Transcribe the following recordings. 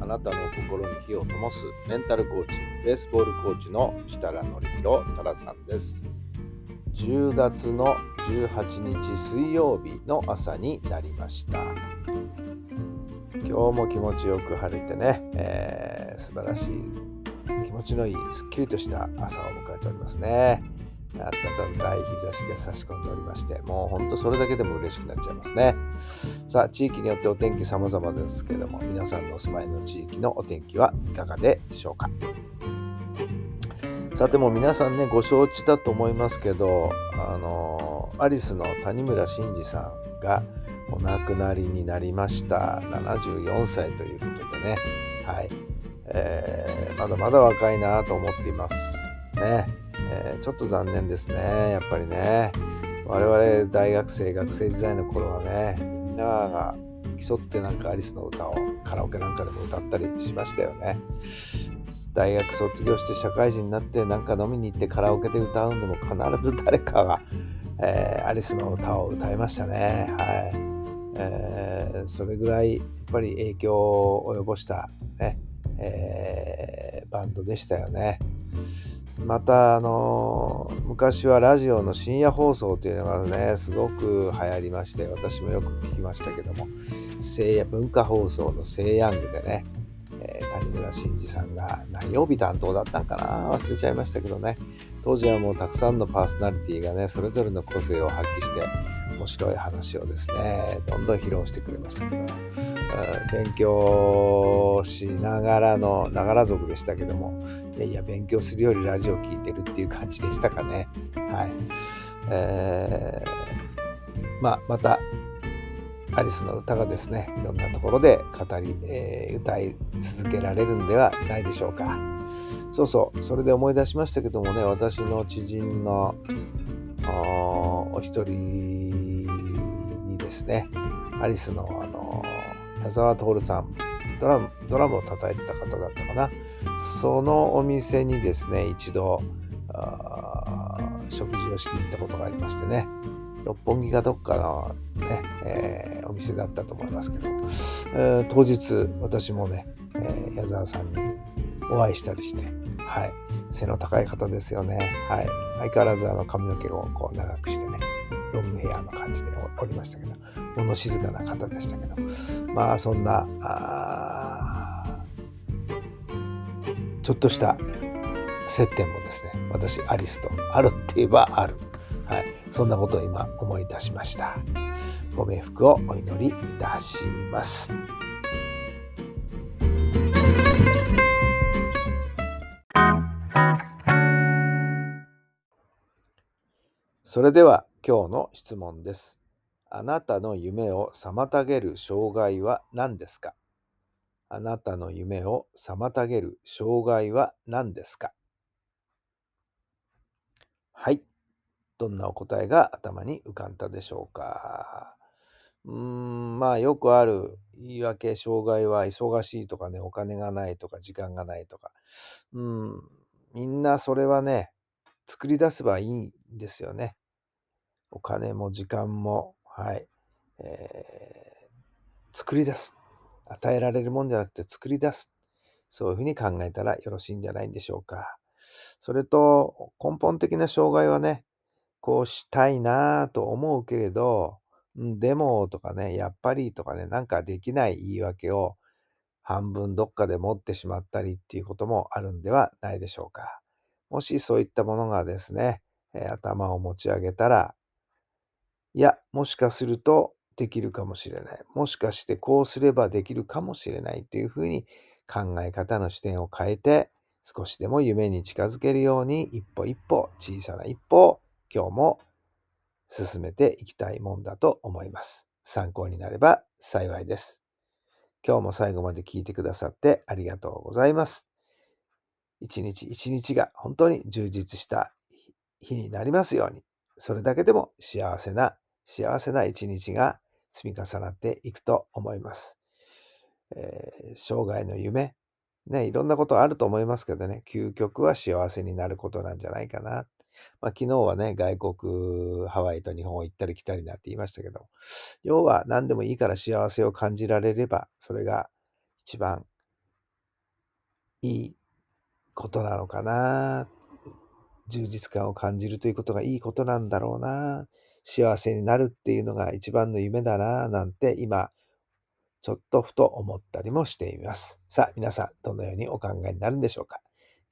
あなたの心に火を灯すメンタルコーチベースボールコーチの設楽範弘太良さんです。10月の18日水曜日の朝になりました。今日も気持ちよく晴れてね、えー素晴らしい気持ちのいいすっきりとした朝を迎えておりますね。暖かい日差しが差し込んでおりましてもうほんとそれだけでも嬉しくなっちゃいますね。さあ地域によってお天気様々ですけども皆さんのお住まいの地域のお天気はいかがでしょうか。さても皆さんねご承知だと思いますけどあのアリスの谷村新司さんがお亡くなりになりました。74歳ということでね。はい、えーまだまだ若いなと思っていますね、えーちょっと残念ですねやっぱりね。我々大学生学生時代の頃はねみんなが競ってなんかアリスの歌をカラオケなんかでも歌ったりしましたよね。大学卒業して社会人になってなんか飲みに行ってカラオケで歌うんでも必ず誰かが、えーアリスの歌を歌いましたね。はい、えーそれぐらいやっぱり影響を及ぼしたね、えーバンドでしたよね。またあの昔はラジオの深夜放送というのがねすごく流行りまして私もよく聞きましたけども聖夜文化放送の「聖ヤング」でね、えー谷村新司さんが何曜日担当だったんかな忘れちゃいましたけどね。当時はもうたくさんのパーソナリティがねそれぞれの個性を発揮して面白い話をですねどんどん披露してくれましたけども、勉強しながらのながら族でしたけどもいやいや勉強するよりラジオ聞いてるっていう感じでしたかね。はい。えーまあまたアリスの歌がですねいろんなところで語り、えー歌い続けられるんではないでしょうか。そうそうそれで思い出しましたけどもね私の知人のお一人ですね。アリスのあの矢沢徹さんドラムドラムを叩いてた方だったかな。そのお店にですね一度食事をしに行ったことがありましてね。六本木がどっかのね、えーお店だったと思いますけど、えー当日私もね、えー矢沢さんにお会いしたりして、はい、背の高い方ですよね、はい、相変わらずあの髪の毛をこう長くしてロングヘアの感じでおりましたけど物静かな方でしたけどまあそんなちょっとした接点もですね私アリスとあるって言えばある、はい、そんなことを今思い出しました。ご冥福をお祈りいたします。それでは今日の質問ですあなたの夢を妨げる障害は何ですか？あなたの夢を妨げる障害は何ですか？はい。どんなお答えが頭に浮かんだでしょうか？うーん、まあよくある言い訳、障害は忙しいとかね、お金がないとか、時間がないとか。うん、みんなそれはね、作り出せばいいんですよね。お金も時間も、はい。えー作り出す。与えられるもんじゃなくて作り出す。そういうふうに考えたらよろしいんじゃないんでしょうか。それと根本的な障害はね、こうしたいなぁと思うけれど、でもとかね、やっぱりとかね、なんかできない言い訳を半分どっかで持ってしまったりっていうこともあるんではないでしょうか。もしそういったものがですね、頭を持ち上げたら、いや、もしかするとできるかもしれない。もしかしてこうすればできるかもしれないというふうに考え方の視点を変えて、少しでも夢に近づけるように一歩一歩、小さな一歩を今日も進めていきたいもんだと思います。参考になれば幸いです。今日も最後まで聞いてくださってありがとうございます。一日一日が本当に充実した日になりますように、それだけでも幸せな、幸せな一日が積み重なっていくと思います。えー、生涯の夢、ね、いろんなことあると思いますけどね、究極は幸せになることなんじゃないかな。まあ、昨日はね、外国、ハワイと日本を行ったり来たりなって言いましたけど、要は何でもいいから幸せを感じられれば、それが一番いいことなのかな。充実感を感じるということがいいことなんだろうな。幸せになるっていうのが一番の夢だな、なんて今、ちょっとふと思ったりもしています。さあ、皆さん、どのようにお考えになるんでしょうか。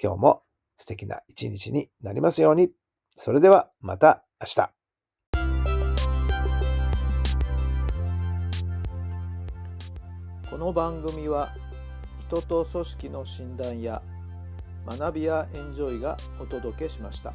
今日も素敵な一日になりますように。それでは、また明日。この番組は、人と組織の診断や学びやエンジョイがお届けしました。